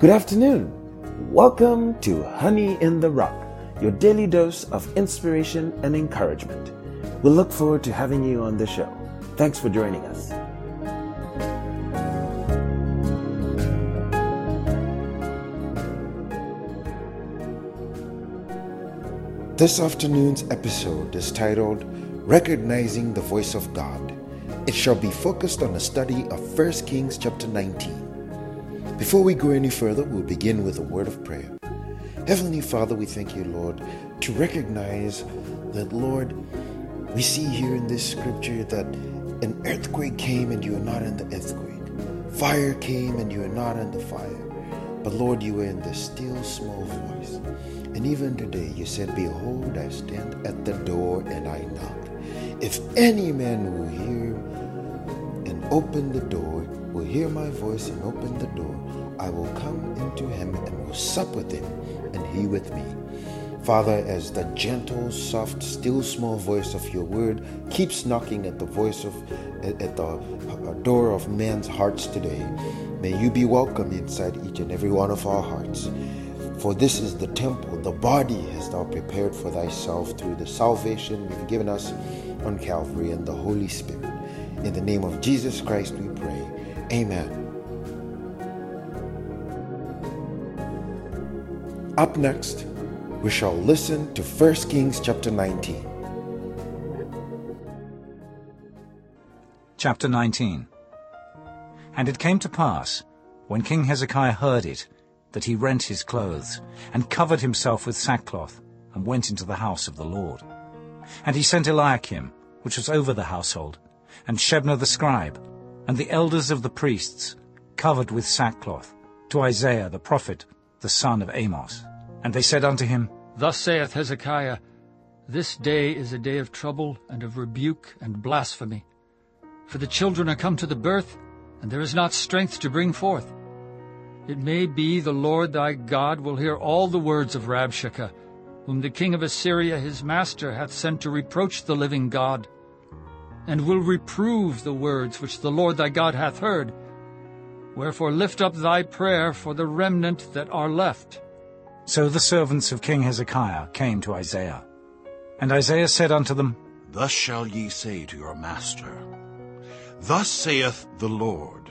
Good afternoon. Welcome to Honey in the Rock, your daily dose of inspiration and encouragement. We look forward to having you on the show. Thanks for joining us. This afternoon's episode is titled Recognizing the Voice of God. It shall be focused on a study of 1 Kings chapter 19. Before we go any further, we'll begin with a word of prayer. Heavenly Father, we thank you, Lord, to recognize that, Lord, we see here in this scripture that an earthquake came and you are not in the earthquake. Fire came and you are not in the fire. But Lord, you are in the still small voice. And even today you said, Behold, I stand at the door and I knock. If any man will hear and open the door, will hear my voice and open the door, I will come into him and will sup with him, and he with me. Father, as the gentle, soft, still small voice of your word keeps knocking at the voice of at the door of men's hearts today, may you be welcome inside each and every one of our hearts. For this is the temple, the body hast thou prepared for thyself through the salvation you've given us on Calvary and the Holy Spirit. In the name of Jesus Christ we pray. Amen. Up next, we shall listen to 1 Kings chapter 19. Chapter 19 And it came to pass, when King Hezekiah heard it, that he rent his clothes, and covered himself with sackcloth, and went into the house of the Lord. And he sent Eliakim, which was over the household, and Shebna the scribe, and the elders of the priests, covered with sackcloth, to Isaiah the prophet, the son of Amoz. And they said unto him, Thus saith Hezekiah, This day is a day of trouble, and of rebuke, and blasphemy. For the children are come to the birth, and there is not strength to bring forth. It may be the Lord thy God will hear all the words of Rabshakeh, whom the king of Assyria his master hath sent to reproach the living God, and will reprove the words which the Lord thy God hath heard. Wherefore lift up thy prayer for the remnant that are left. So the servants of King Hezekiah came to Isaiah. And Isaiah said unto them, Thus shall ye say to your master, Thus saith the Lord,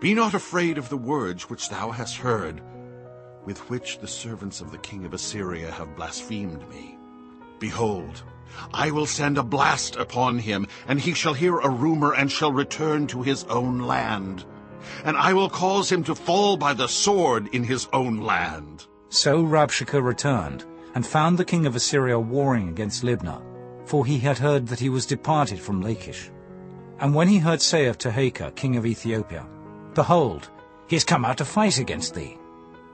be not afraid of the words which thou hast heard, with which the servants of the king of Assyria have blasphemed me. Behold, I will send a blast upon him, and he shall hear a rumor, and shall return to his own land. And I will cause him to fall by the sword in his own land. So Rabshakeh returned, and found the king of Assyria warring against Libnah, for he had heard that he was departed from Lachish. And when he heard say of Tirhakah, king of Ethiopia, Behold, he is come out to fight against thee.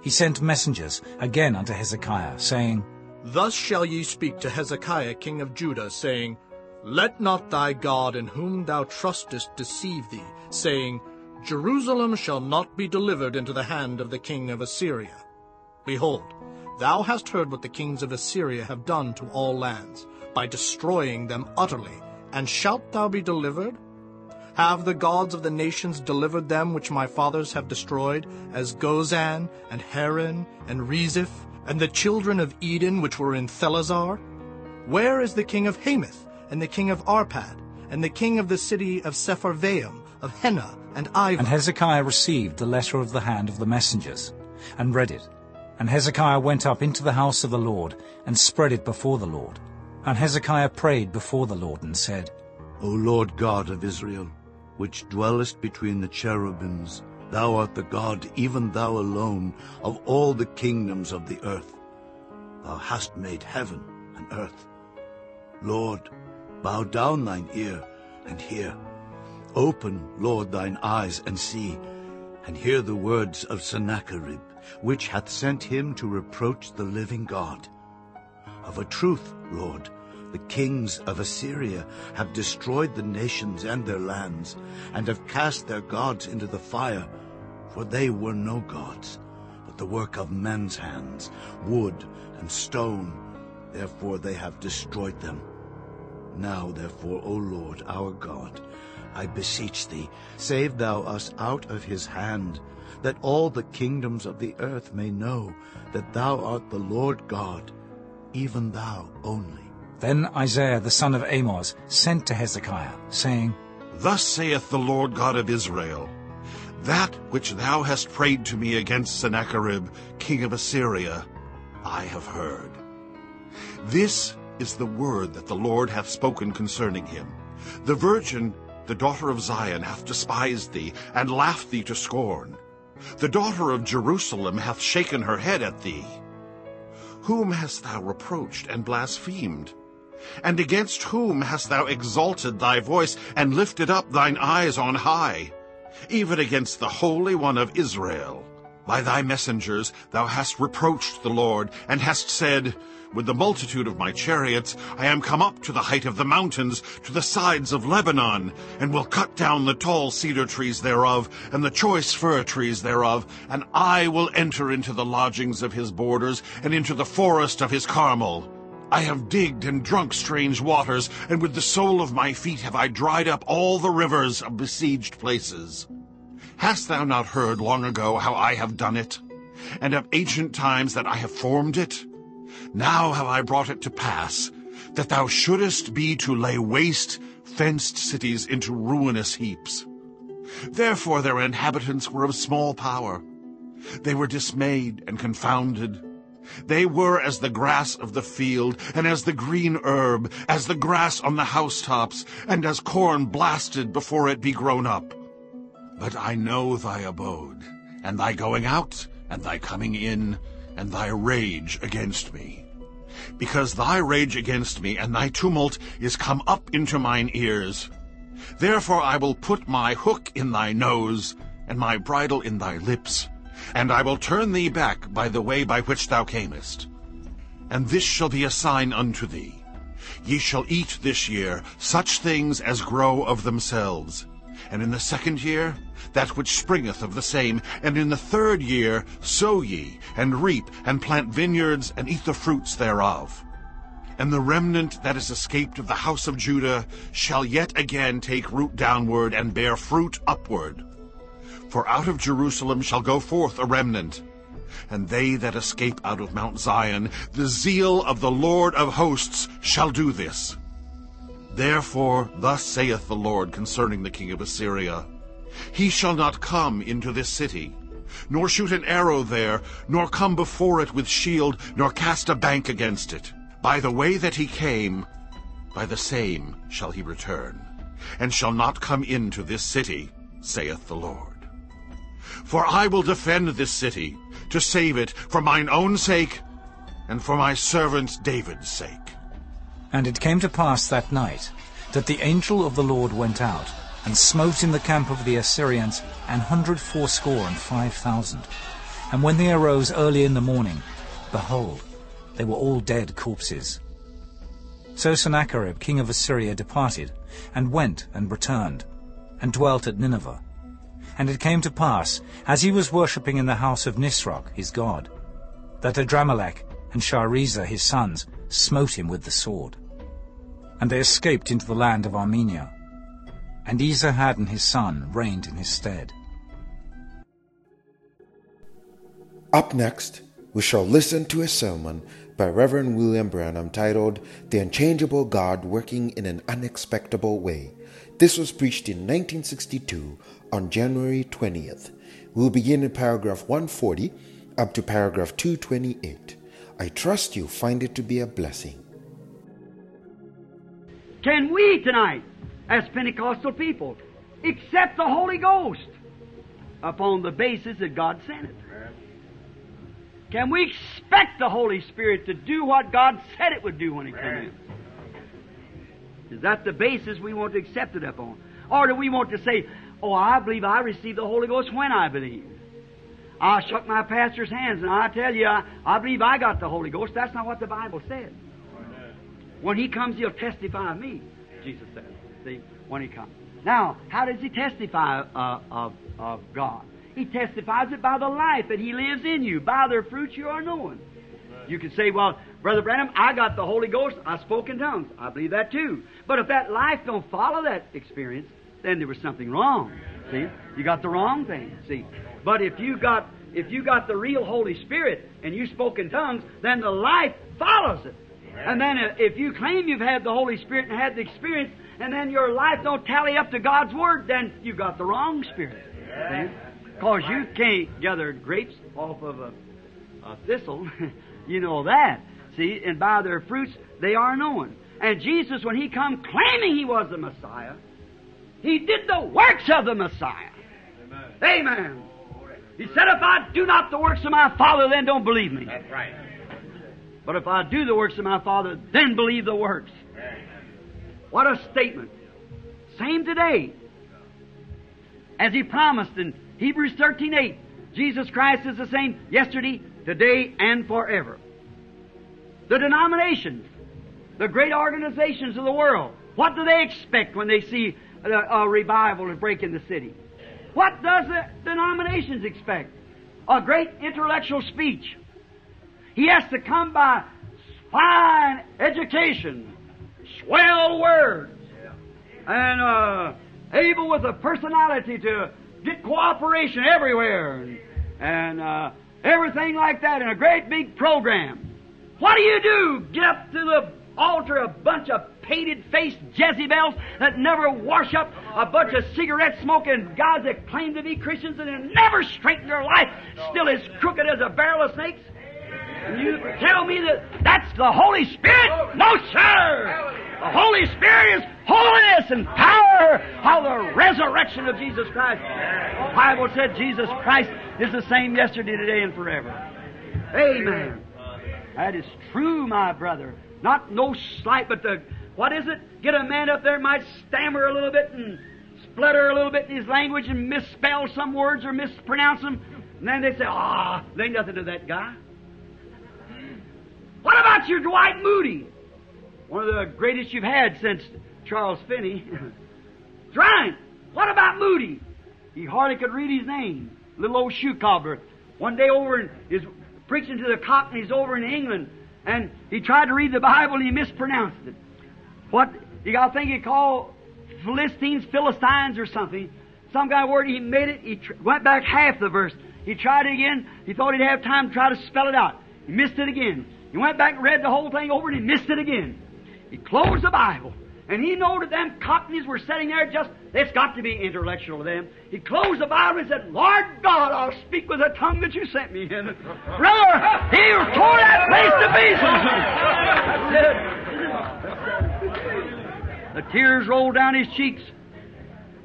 He sent messengers again unto Hezekiah, saying, Thus shall ye speak to Hezekiah king of Judah, saying, Let not thy God in whom thou trustest deceive thee, saying, Jerusalem shall not be delivered into the hand of the king of Assyria. Behold, thou hast heard what the kings of Assyria have done to all lands, by destroying them utterly. And shalt thou be delivered? Have the gods of the nations delivered them which my fathers have destroyed, as Gozan, and Haran, and Rezeph, and the children of Eden which were in Thelasar? Where is the king of Hamath, and the king of Arpad, and the king of the city of Sepharvaim, of Hena, and Ivah? And Hezekiah received the letter of the hand of the messengers, and read it. And Hezekiah went up into the house of the Lord, and spread it before the Lord. And Hezekiah prayed before the Lord, and said, O Lord God of Israel, which dwellest between the cherubims. Thou art the God, even thou alone, of all the kingdoms of the earth. Thou hast made heaven and earth. Lord, bow down thine ear and hear. Open, Lord, thine eyes and see, and hear the words of Sennacherib, which hath sent him to reproach the living God. Of a truth, Lord, the kings of Assyria have destroyed the nations and their lands, and have cast their gods into the fire, for they were no gods, but the work of men's hands, wood and stone. Therefore they have destroyed them. Now therefore, O Lord our God, I beseech thee, save thou us out of his hand, that all the kingdoms of the earth may know that thou art the Lord God, even thou only. Then Isaiah the son of Amoz sent to Hezekiah, saying, Thus saith the Lord God of Israel, That which thou hast prayed to me against Sennacherib, king of Assyria, I have heard. This is the word that the Lord hath spoken concerning him. The virgin, the daughter of Zion, hath despised thee, and laughed thee to scorn. The daughter of Jerusalem hath shaken her head at thee. Whom hast thou reproached and blasphemed? And against whom hast thou exalted thy voice, and lifted up thine eyes on high? Even against the Holy One of Israel. By thy messengers thou hast reproached the Lord, and hast said, With the multitude of my chariots I am come up to the height of the mountains, to the sides of Lebanon, and will cut down the tall cedar trees thereof, and the choice fir trees thereof, and I will enter into the lodgings of his borders, and into the forest of his Carmel. I have digged and drunk strange waters, and with the sole of my feet have I dried up all the rivers of besieged places. Hast thou not heard long ago how I have done it, and of ancient times that I have formed it? Now have I brought it to pass, that thou shouldest be to lay waste fenced cities into ruinous heaps. Therefore their inhabitants were of small power. They were dismayed and confounded. They were as the grass of the field, and as the green herb, as the grass on the housetops, and as corn blasted before it be grown up. But I know thy abode, and thy going out, and thy coming in, and thy rage against me. Because thy rage against me and thy tumult is come up into mine ears. Therefore I will put my hook in thy nose, and my bridle in thy lips, and I will turn thee back by the way by which thou camest. And this shall be a sign unto thee. Ye shall eat this year such things as grow of themselves, and in the second year that which springeth of the same, and in the third year sow ye, and reap, and plant vineyards, and eat the fruits thereof. And the remnant that is escaped of the house of Judah shall yet again take root downward, and bear fruit upward. For out of Jerusalem shall go forth a remnant, and they that escape out of Mount Zion, the zeal of the Lord of hosts shall do this. Therefore thus saith the Lord concerning the king of Assyria, He shall not come into this city, nor shoot an arrow there, nor come before it with shield, nor cast a bank against it. By the way that he came, by the same shall he return, and shall not come into this city, saith the Lord. For I will defend this city, to save it for mine own sake, and for my servant David's sake. And it came to pass that night that the angel of the Lord went out, and smote in the camp of the Assyrians an hundred fourscore and five thousand. And when they arose early in the morning, behold, they were all dead corpses. So Sennacherib king of Assyria departed, and went and returned, and dwelt at Nineveh. And it came to pass, as he was worshipping in the house of Nisroch his god, that Adrammelech and Sharezer his sons smote him with the sword. And they escaped into the land of Armenia. And Esarhaddon his son reigned in his stead. Up next, we shall listen to a sermon by Reverend William Branham titled The Unchangeable God Working in an Unexpected Way. This was preached in 1962 on January 20th. We'll begin in paragraph 140 up to paragraph 228. I trust you find it to be a blessing. Can we tonight, as Pentecostal people, accept the Holy Ghost upon the basis that God sent it? Can we expect the Holy Spirit to do what God said it would do when it came in? Is that the basis we want to accept it upon? Or do we want to say, oh, I believe I received the Holy Ghost when I believe? I shook my pastor's hands and I tell you, I, I believe I got the Holy Ghost. That's not what the Bible said. When He comes, He'll testify of me, Jesus said. See, when He comes. Now, how does He testify uh, of, of God? He testifies it by the life that He lives in you. By their fruits you are known. You can say, well, Brother Branham, I got the Holy Ghost. I spoke in tongues. I believe that too. But if that life don't follow that experience, then there was something wrong. See, you got the wrong thing. See, but if you got if you got the real Holy Spirit and you spoke in tongues, then the life follows it. And then if you claim you've had the Holy Spirit and had the experience, and then your life don't tally up to God's Word, then you've got the wrong spirit. Because you can't gather grapes off of a, a thistle. you know that. See, and by their fruits they are known. And Jesus, when He come claiming He was the Messiah, He did the works of the Messiah. Amen. Amen. He said, if I do not the works of my Father, then don't believe me. That's right. But if I do the works of my Father, then believe the works. What a statement. Same today. As he promised in Hebrews 13:8, Jesus Christ is the same yesterday, today, and forever. The denominations, the great organizations of the world, what do they expect when they see a, a revival to break in the city? What does the denominations expect? A great intellectual speech. He has to come by fine education, swell words, and uh, able with a personality to get cooperation everywhere, and, and uh, everything like that in a great big program. What do you do? Get up to the altar a bunch of painted faced Jezebels that never wash up, a bunch of cigarette smoking guys that claim to be Christians and they never straighten their life, still as crooked as a barrel of snakes? You tell me that that's the Holy Spirit? No, sir! The Holy Spirit is holiness and power of the resurrection of Jesus Christ. The Bible said Jesus Christ is the same yesterday, today, and forever. Amen. That is true, my brother. Not no slight, but the, what is it? Get a man up there might stammer a little bit and splutter a little bit in his language and misspell some words or mispronounce them. And then they say, ah, oh, ain't nothing to that guy. What about your Dwight Moody? One of the greatest you've had since Charles Finney. right. What about Moody? He hardly could read his name. Little old shoe cobbler. One day over in, is preaching to the Cockneys over in England, and he tried to read the Bible and he mispronounced it. What you got to think he called Philistines, Philistines or something. Some guy word he made it. He tr- went back half the verse. He tried it again. He thought he'd have time to try to spell it out. He missed it again. He went back and read the whole thing over and he missed it again. He closed the Bible. And he knew that them cockneys were sitting there just, it's got to be intellectual to them. He closed the Bible and said, Lord God, I'll speak with the tongue that you sent me in. Brother, he tore that place to pieces. The tears rolled down his cheeks.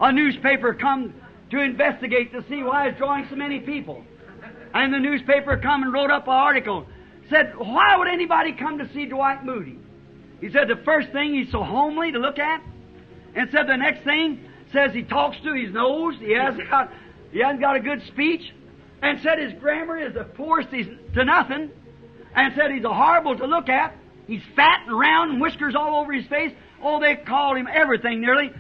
A newspaper come to investigate to see why it's drawing so many people. And the newspaper come and wrote up an article. Said, why would anybody come to see Dwight Moody? He said the first thing he's so homely to look at, and said the next thing says he talks through his nose. He hasn't got he hasn't got a good speech, and said his grammar is the poorest he's to nothing, and said he's a horrible to look at. He's fat and round and whiskers all over his face. Oh, they called him everything nearly.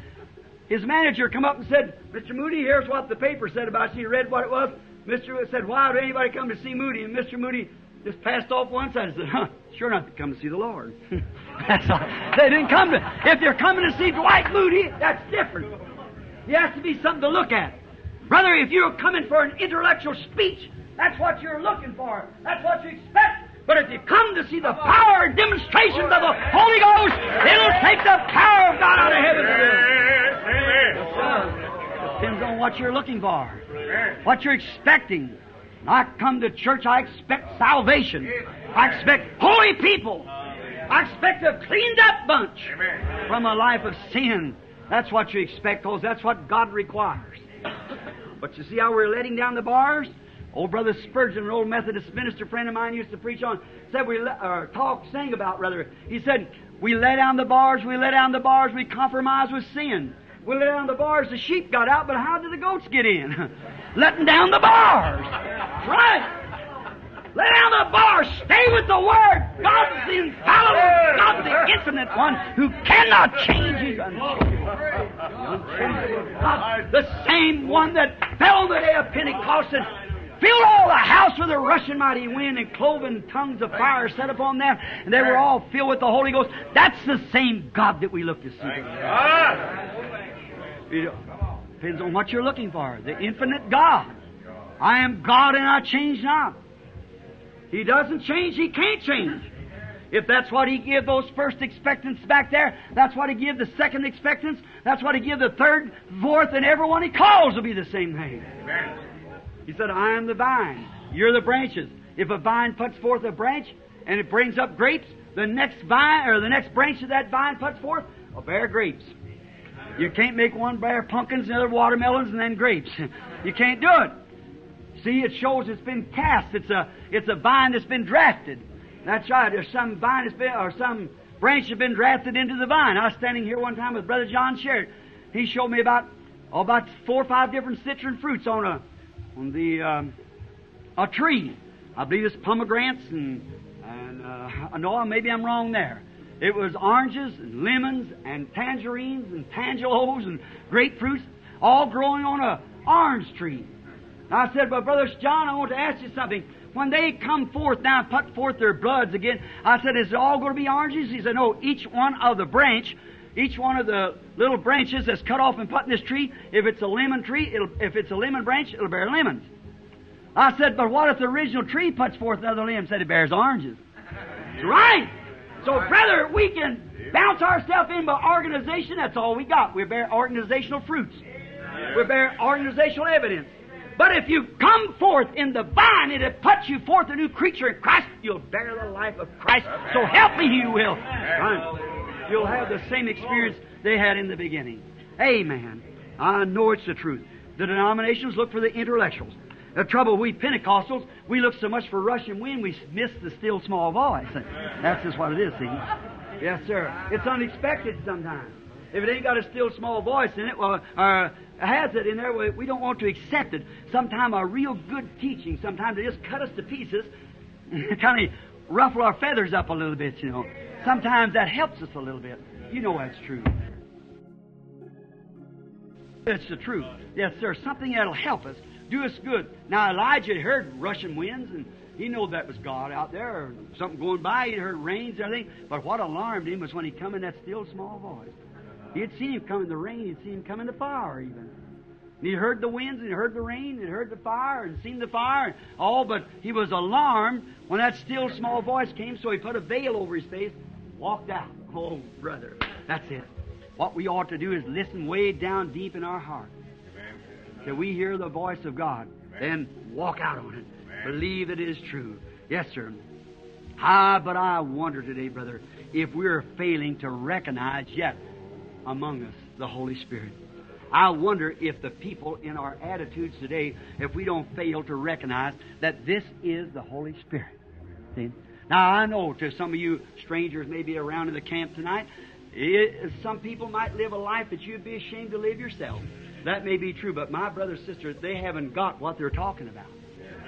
His manager come up and said, Mr. Moody, here's what the paper said about you. He read what it was. Mr. Moody said, why would anybody come to see Moody? And Mr. Moody just passed off one side and said, huh, sure not to come to see the Lord. that's all. They didn't come to, if they're coming to see Dwight Moody, that's different. He has to be something to look at. Brother, if you're coming for an intellectual speech, that's what you're looking for. That's what you expect. But if you come to see the power and demonstrations of the Holy Ghost, it'll take the power of God out of heaven. It depends on what you're looking for, what you're expecting. When I come to church, I expect salvation. I expect holy people. I expect a cleaned up bunch from a life of sin. That's what you expect, because that's what God requires. But you see how we're letting down the bars? Old brother Spurgeon, an old Methodist minister friend of mine, used to preach on, said we let, or talk, sing about rather. He said, we let down the bars, we let down the bars, we compromise with sin. We let down the bars, the sheep got out, but how did the goats get in? Letting down the bars. Right. Let down the bars. Stay with the Word. God's the infallible, God's the infinite one who cannot change. God, the same one that fell the day of Pentecost and filled all the house with a rushing mighty wind and cloven tongues of fire set upon them, and they were all filled with the Holy Ghost. That's the same God that we look to see. Depends on what you're looking for. The infinite God. I am God and I change not. He doesn't change, He can't change. If that's what He give those first expectants back there, that's what He give the second expectants, that's what He give the third, fourth, and everyone He calls will be the same thing. He said, I am the vine. You're the branches. If a vine puts forth a branch and it brings up grapes, the next vine or the next branch of that vine puts forth will bear grapes. You can't make one bear pumpkins, another watermelons, and then grapes. You can't do it. See, it shows it's been cast. It's a it's a vine that's been drafted. That's right. There's some vine that's been or some branch that's been drafted into the vine. I was standing here one time with Brother John Sherritt. He showed me about oh, about four or five different citron fruits on a on the um, a tree. I believe it's pomegranates and and uh, no, maybe I'm wrong there. It was oranges and lemons and tangerines and tangelos and grapefruits, all growing on a orange tree. I said, But Brother John, I want to ask you something. When they come forth now and put forth their bloods again, I said, Is it all going to be oranges? He said, No, each one of the branch, each one of the little branches that's cut off and put in this tree, if it's a lemon tree, it'll, if it's a lemon branch, it'll bear lemons. I said, But what if the original tree puts forth another limb? Said it bears oranges. right! So, brother, we can bounce ourselves in by organization. That's all we got. We bear organizational fruits. We bear organizational evidence. But if you come forth in the vine and it puts you forth a new creature in Christ, you'll bear the life of Christ. So help me, you will. You'll have the same experience they had in the beginning. Amen. I know it's the truth. The denominations look for the intellectuals. The trouble, we Pentecostals, we look so much for rushing wind, we miss the still small voice. That's just what it is, see? Yes, sir. It's unexpected sometimes. If it ain't got a still small voice in it, well, uh, has it in there, we don't want to accept it. Sometimes a real good teaching, sometimes they just cut us to pieces, kind of ruffle our feathers up a little bit, you know. Sometimes that helps us a little bit. You know that's true. It's the truth. Yes, sir. Something that'll help us, do us good. Now Elijah heard rushing winds, and he knew that was God out there, or something going by. He heard rains and everything. But what alarmed him was when he come in that still small voice. He had seen him come in the rain. He'd seen him come in the fire, even. And he heard the winds, and he heard the rain, and heard the fire, and seen the fire, and all. But he was alarmed when that still small voice came. So he put a veil over his face, walked out. Oh, brother, that's it. What we ought to do is listen way down deep in our heart. Till we hear the voice of God, then walk out on it. Believe it is true. Yes, sir. Ah, but I wonder today, brother, if we're failing to recognize yet among us the Holy Spirit. I wonder if the people in our attitudes today, if we don't fail to recognize that this is the Holy Spirit. See? Now, I know to some of you strangers maybe around in the camp tonight, it, some people might live a life that you'd be ashamed to live yourself. That may be true, but my brothers and sisters, they haven't got what they're talking about.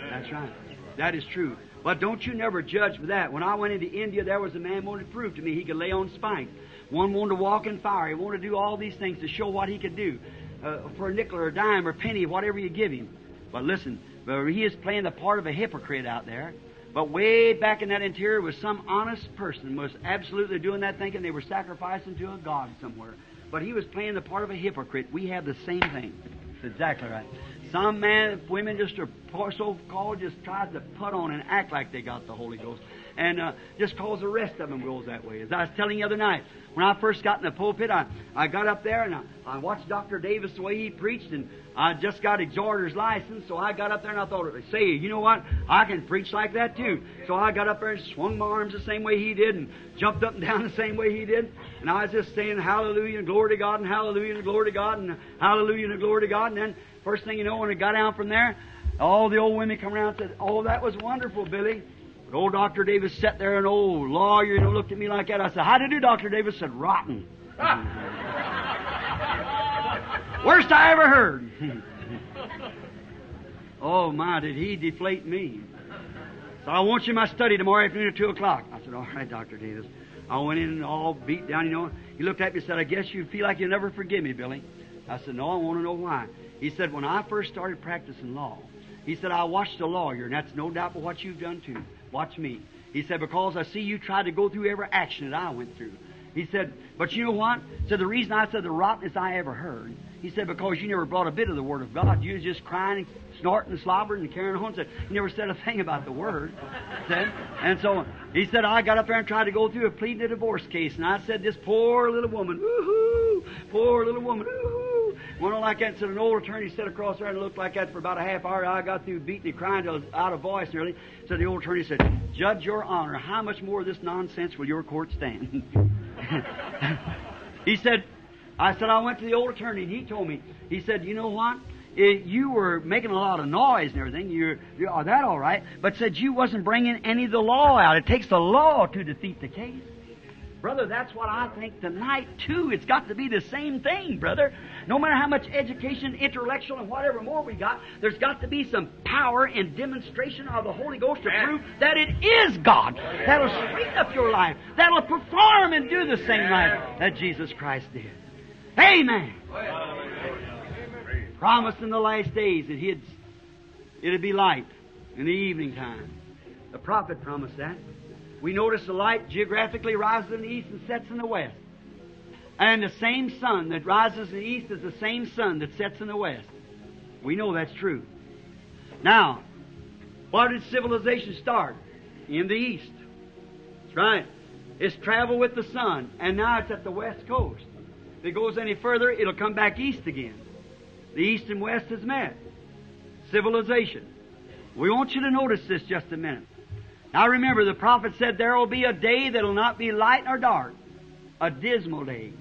That's right. That is true. But don't you never judge for that. When I went into India, there was a man wanted to prove to me he could lay on spikes. One wanted to walk in fire. He wanted to do all these things to show what he could do uh, for a nickel or a dime or a penny, whatever you give him. But listen, he is playing the part of a hypocrite out there. But way back in that interior was some honest person was absolutely doing that thinking they were sacrificing to a god somewhere. But he was playing the part of a hypocrite. We have the same thing. That's exactly right. Some man, women just are so called, just tries to put on and act like they got the Holy Ghost and uh, just cause the rest of them goes that way. As I was telling you the other night, when I first got in the pulpit, I, I got up there and I, I watched Dr. Davis the way he preached, and I just got exhorter's license, so I got up there and I thought, say, you know what? I can preach like that too. So I got up there and swung my arms the same way he did, and jumped up and down the same way he did, and I was just saying hallelujah and glory to God, and hallelujah and glory to God, and hallelujah and glory to God, and then first thing you know, when I got down from there, all the old women come around and said, "Oh, that was wonderful, Billy." But old Dr. Davis sat there, an old oh, lawyer, you know, looked at me like that. I said, How do you do, Dr. Davis? said, Rotten. Worst I ever heard. oh, my, did he deflate me. So I want you in my study tomorrow afternoon at 2 o'clock. I said, All right, Dr. Davis. I went in and all beat down, you know. He looked at me and said, I guess you feel like you'll never forgive me, Billy. I said, No, I want to know why. He said, When I first started practicing law, he said, I watched a lawyer, and that's no doubt for what you've done too. Watch me. He said, Because I see you tried to go through every action that I went through. He said, But you know what? So the reason I said the rottenest I ever heard, He said, because you never brought a bit of the Word of God. You was just crying and snorting and slobbering and carrying on. Said, you never said a thing about the Word. Said, and so he said, I got up there and tried to go through a pleading a divorce case. And I said, this poor little woman, woo-hoo, poor little woman, woo-hoo. One like that said, an old attorney sat across there and looked like that for about a half hour. I got through beating and crying till out of voice nearly. So the old attorney said, Judge your honor, how much more of this nonsense will your court stand? he said, I said, I went to the old attorney and he told me, he said, you know what? It, you were making a lot of noise and everything. You're, you're that all right? But said you wasn't bringing any of the law out. It takes the law to defeat the case. Brother, that's what I think tonight, too. It's got to be the same thing, brother. No matter how much education, intellectual, and whatever more we got, there's got to be some power and demonstration of the Holy Ghost to prove that it is God. That'll straighten up your life. That'll perform and do the same life that Jesus Christ did. Amen. Promised in the last days that he'd, it'd be light in the evening time. The prophet promised that. We notice the light geographically rises in the east and sets in the west. And the same sun that rises in the east is the same sun that sets in the west. We know that's true. Now, where did civilization start? In the east. That's right. It's traveled with the sun, and now it's at the west coast. If it goes any further, it'll come back east again. The east and west has met. Civilization. We want you to notice this just a minute. Now remember, the prophet said there will be a day that'll not be light nor dark, a dismal day.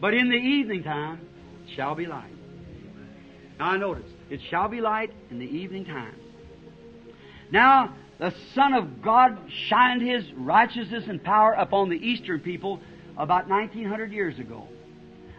But in the evening time, shall be light. Now I notice, it shall be light in the evening time. Now, the Son of God shined His righteousness and power upon the Eastern people about 1900 years ago.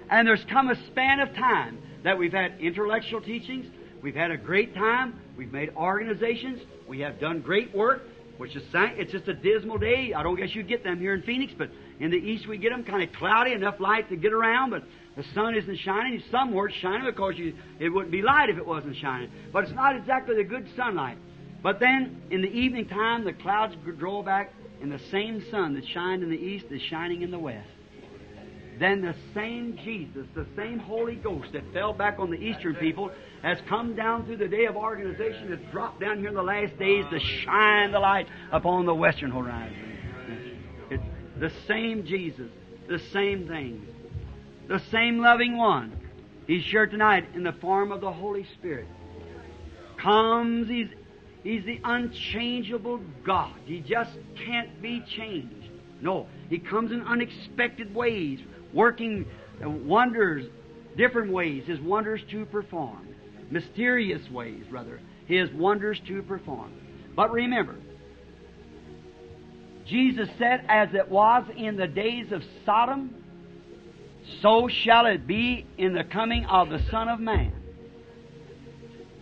And there's come a span of time that we've had intellectual teachings, we've had a great time, we've made organizations, we have done great work, which is it's just a dismal day. I don't guess you get them here in Phoenix, but in the east we get them kind of cloudy, enough light to get around, but the sun isn't shining. Somewhere it's shining because you, it wouldn't be light if it wasn't shining. But it's not exactly the good sunlight. But then in the evening time, the clouds draw back, and the same sun that shined in the east is shining in the west. Then the same Jesus, the same Holy Ghost that fell back on the eastern people, has come down through the day of organization, has dropped down here in the last days to shine the light upon the western horizon. It's the same Jesus, the same thing, the same loving one. He's here tonight in the form of the Holy Spirit. Comes, he's, he's the unchangeable God. He just can't be changed. No, he comes in unexpected ways, working wonders, different ways, his wonders to perform. Mysterious ways, rather, his wonders to perform. But remember, Jesus said, As it was in the days of Sodom, so shall it be in the coming of the Son of Man.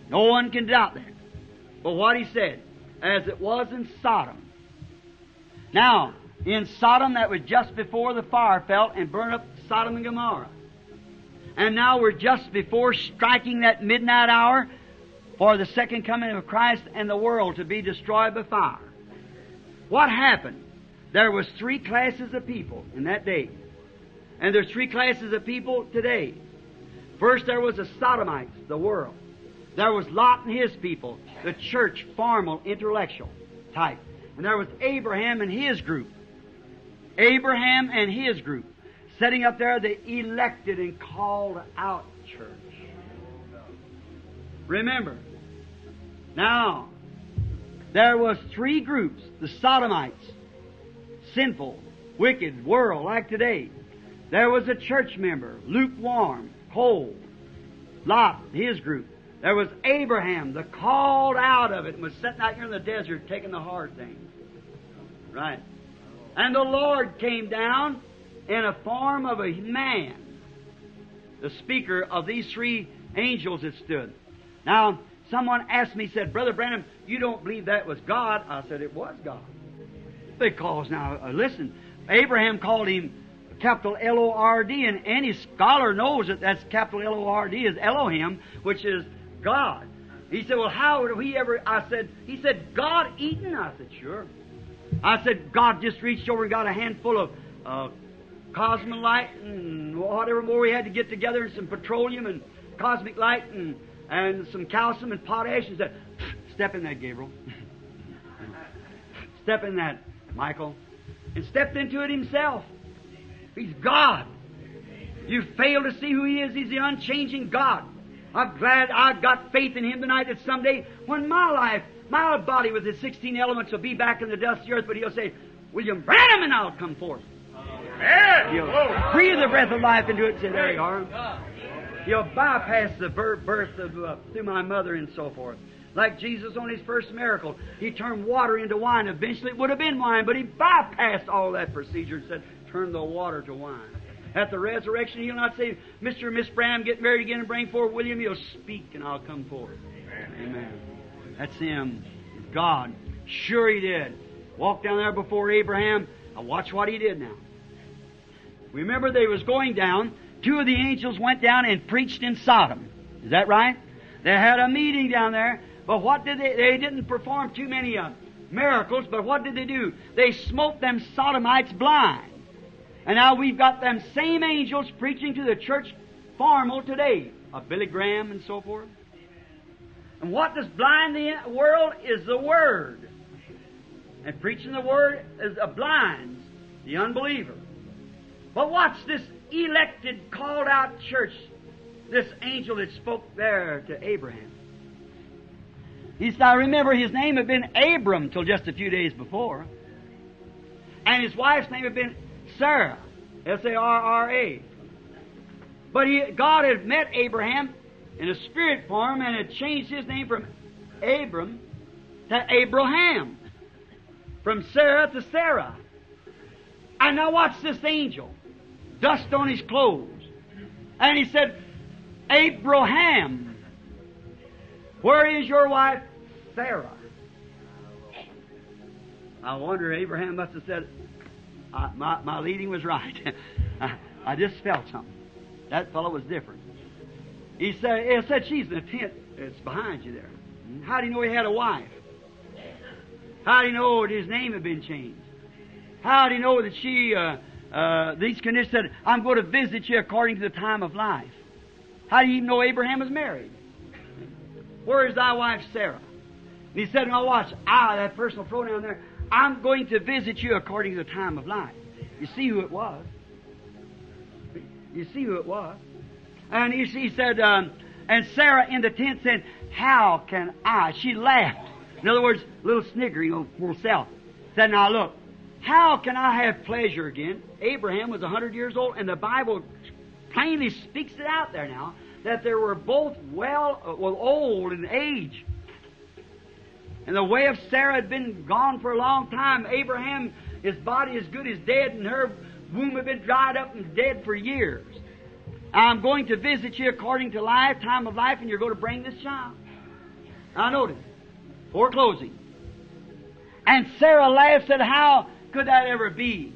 No one can doubt that. But what he said, as it was in Sodom. Now, in Sodom, that was just before the fire fell and burned up Sodom and Gomorrah. And now we're just before striking that midnight hour for the second coming of Christ and the world to be destroyed by fire. What happened? There was three classes of people in that day. And there's three classes of people today. First there was the Sodomites, the world. There was Lot and his people, the church, formal, intellectual type. And there was Abraham and his group. Abraham and his group. Setting up there the elected and called out church. Remember, now, there was three groups. The Sodomites, sinful, wicked world like today. There was a church member, lukewarm, cold. Lot, his group. There was Abraham, the called out of it, and was sitting out here in the desert taking the hard thing. Right. And the Lord came down in a form of a man, the speaker of these three angels that stood. Now, someone asked me, said, Brother Branham, you don't believe that was God? I said, it was God. Because now, uh, listen, Abraham called him capital L O R D, and any scholar knows that that's capital L O R D is Elohim, which is God. He said, Well, how would we ever? I said, He said, God eaten? I said, Sure. I said, God just reached over and got a handful of uh, cosmolite and whatever more we had to get together, and some petroleum and cosmic light and, and some calcium and potash and said, Step in that, Gabriel. step in that, Michael. And stepped into it himself. He's God. You fail to see who He is. He's the unchanging God. I'm glad I've got faith in Him tonight that someday when my life, my body with its 16 elements will be back in the dust of the earth, but He'll say, William Branham, and I'll come forth. He'll breathe the breath of life into it and say, There you are. He'll bypass the birth of, uh, through my mother and so forth. Like Jesus on his first miracle. He turned water into wine. Eventually it would have been wine, but he bypassed all that procedure and said, Turn the water to wine. At the resurrection, he'll not say, Mr. and Miss Branham, get married again and bring forth William. He'll speak and I'll come forth. Amen. Amen. That's him. God. Sure he did. Walked down there before Abraham. Now watch what he did now. Remember they was going down. Two of the angels went down and preached in Sodom. Is that right? They had a meeting down there. But what did they? They didn't perform too many uh, miracles. But what did they do? They smote them Sodomites blind. And now we've got them same angels preaching to the church formal today, of Billy Graham and so forth. And what does blind the world is the Word. And preaching the Word is a blinds the unbeliever. But watch this elected, called out church, this angel that spoke there to Abraham. He said, I remember his name had been Abram till just a few days before. And his wife's name had been Sarah. S-A-R-R-A. But he, God had met Abraham in a spirit form and had changed his name from Abram to Abraham. From Sarah to Sarah. And now watch this angel. Dust on his clothes. And he said, Abraham, where is your wife Sarah? I wonder, Abraham must have said, my, my leading was right. I, I, just felt something. That fellow was different. He said, he said she's in a tent. It's behind you there. How do you know he had a wife? How do you know that his name had been changed? How do you know that she, uh, uh, these conditions said, I'm going to visit you according to the time of life? How do you even know Abraham was married? Where is thy wife Sarah? And he said, Now watch, I, that personal pronoun there, I'm going to visit you according to the time of life. You see who it was. You see who it was. And he, he said, um, and Sarah in the tent said, How can I? She laughed. In other words, a little sniggering of herself. Said, Now look, how can I have pleasure again? Abraham was a 100 years old, and the Bible plainly speaks it out there now that they were both well, uh, well old in age. And the way of Sarah had been gone for a long time. Abraham, his body as good as dead, and her womb had been dried up and dead for years. I'm going to visit you according to life, time of life, and you're going to bring this child. Now notice, for closing. And Sarah laughed, said, How could that ever be?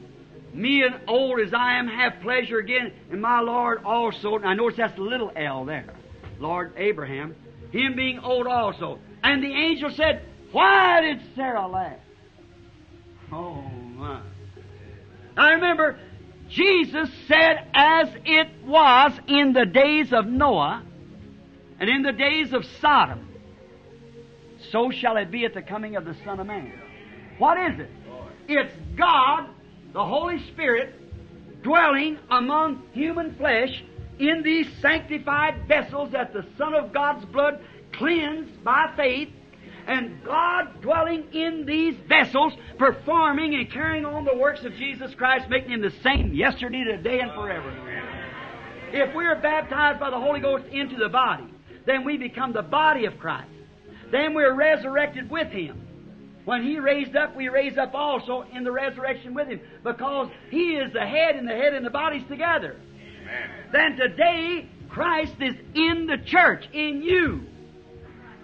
Me and old as I am have pleasure again, and my Lord also. And I notice that's the little L there. Lord Abraham. Him being old also. And the angel said, why did Sarah laugh? Oh, my. I remember Jesus said, as it was in the days of Noah and in the days of Sodom, so shall it be at the coming of the Son of Man. What is it? It's God, the Holy Spirit, dwelling among human flesh in these sanctified vessels that the Son of God's blood cleansed by faith and God dwelling in these vessels, performing and carrying on the works of Jesus Christ, making Him the same yesterday, today, and forever. If we are baptized by the Holy Ghost into the body, then we become the body of Christ. Then we're resurrected with Him. When He raised up, we raise up also in the resurrection with Him because He is the head and the head and the body's together. Amen. Then today, Christ is in the church, in you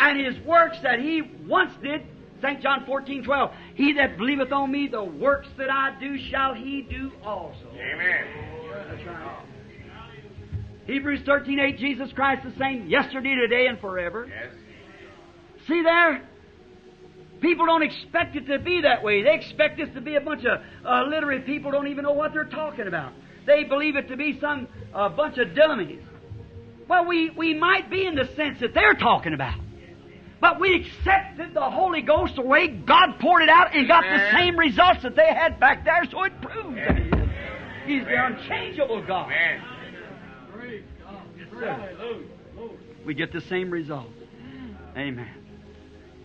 and his works that he once did, St. John 14, 12, he that believeth on me, the works that I do shall he do also. Amen. Hebrews 13, 8, Jesus Christ the same yesterday, today, and forever. Yes. See there? People don't expect it to be that way. They expect this to be a bunch of uh, literate people don't even know what they're talking about. They believe it to be some uh, bunch of dummies. Well, we, we might be in the sense that they're talking about. But we accepted the Holy Ghost the way God poured it out and got the same results that they had back there, so it proves that He's the unchangeable God. We get the same result. Amen.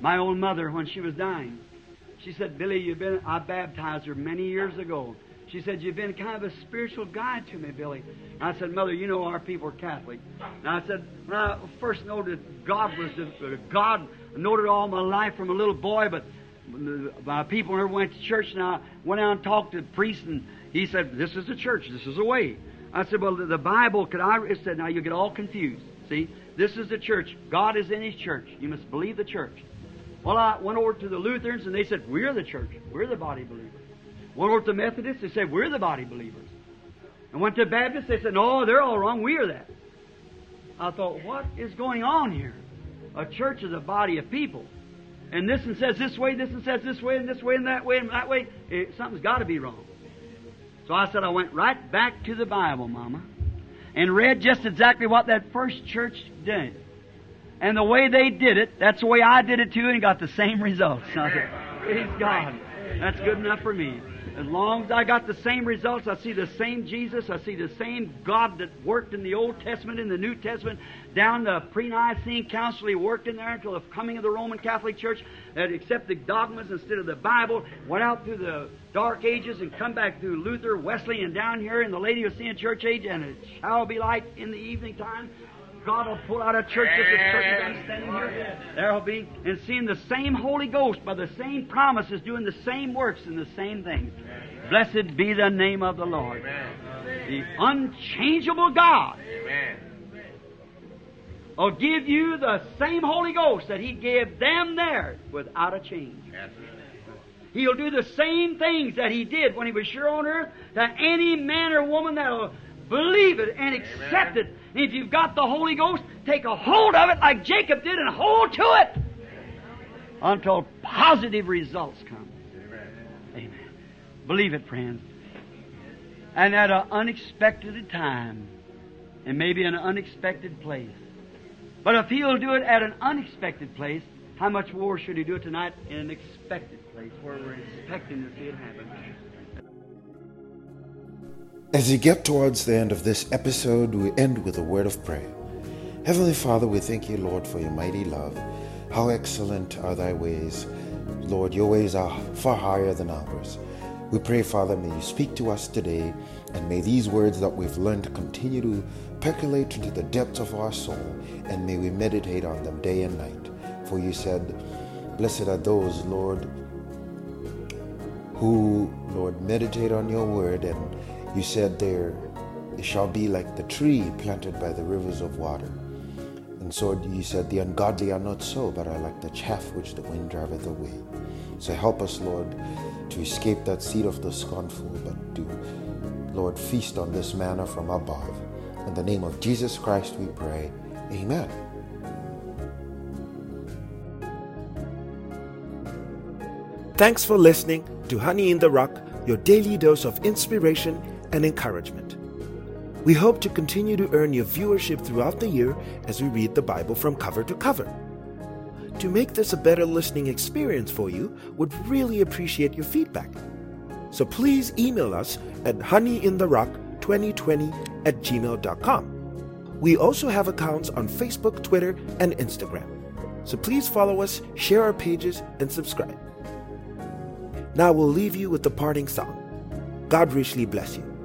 My old mother, when she was dying, she said, Billy, you've been, I baptized her many years ago. She said, You've been kind of a spiritual guide to me, Billy. And I said, Mother, you know our people are Catholic. And I said, When I first noted God was the, God, I noted all my life from a little boy, but my people never went to church, and I went out and talked to the priest, and he said, This is the church, this is the way. I said, Well, the Bible, could I? It said, Now you get all confused. See, this is the church. God is in His church. You must believe the church. Well, I went over to the Lutherans, and they said, We're the church. We're the body believers. Went over to the Methodists, they said, We're the body believers. And went to the Baptists, they said, No, they're all wrong. We are that. I thought, What is going on here? A church is a body of people. And this one says this way, this one says this way, and this way, and that way, and that way. It, something's got to be wrong. So I said, I went right back to the Bible, Mama, and read just exactly what that first church did. And the way they did it, that's the way I did it too, and got the same results. Praise God. That's good enough for me. As long as I got the same results, I see the same Jesus, I see the same God that worked in the Old Testament, in the New Testament, down the pre-Nicene Council, He worked in there until the coming of the Roman Catholic Church that accepted dogmas instead of the Bible, went out through the Dark Ages and come back through Luther, Wesley, and down here in the Laodicean Church Age, and it shall be light in the evening time. God will pull out a church just as church as I'm standing here. There'll be, and seeing the same Holy Ghost by the same promises, doing the same works and the same things. Blessed be the name of the Lord. The unchangeable God will give you the same Holy Ghost that He gave them there without a change. He'll do the same things that He did when He was here on earth to any man or woman that'll believe it and accept it. And if you've got the Holy Ghost, take a hold of it like Jacob did and hold to it until positive results come. Amen. Believe it, friends. And at an unexpected time, and maybe an unexpected place. But if He'll do it at an unexpected place, how much more should He do it tonight in an expected place where we're expecting to see it happen? As we get towards the end of this episode, we end with a word of prayer. Heavenly Father, we thank you, Lord, for your mighty love. How excellent are thy ways. Lord, your ways are far higher than ours. We pray, Father, may you speak to us today, and may these words that we've learned continue to percolate into the depths of our soul, and may we meditate on them day and night. For you said, Blessed are those, Lord, who, Lord, meditate on your word, and you said there, it shall be like the tree planted by the rivers of water. And so you said, The ungodly are not so, but are like the chaff which the wind driveth away. So help us, Lord, to escape that seed of the scornful, but do, Lord, feast on this manna from above. In the name of Jesus Christ we pray. Amen. Thanks for listening to Honey in the Rock, your daily dose of inspiration and encouragement. We hope to continue to earn your viewership throughout the year as we read the Bible from cover to cover. To make this a better listening experience for you, would really appreciate your feedback. So please email us at honeyintherock2020 at gmail.com. We also have accounts on Facebook, Twitter, and Instagram. So please follow us, share our pages, and subscribe. Now we'll leave you with the parting song. God richly bless you.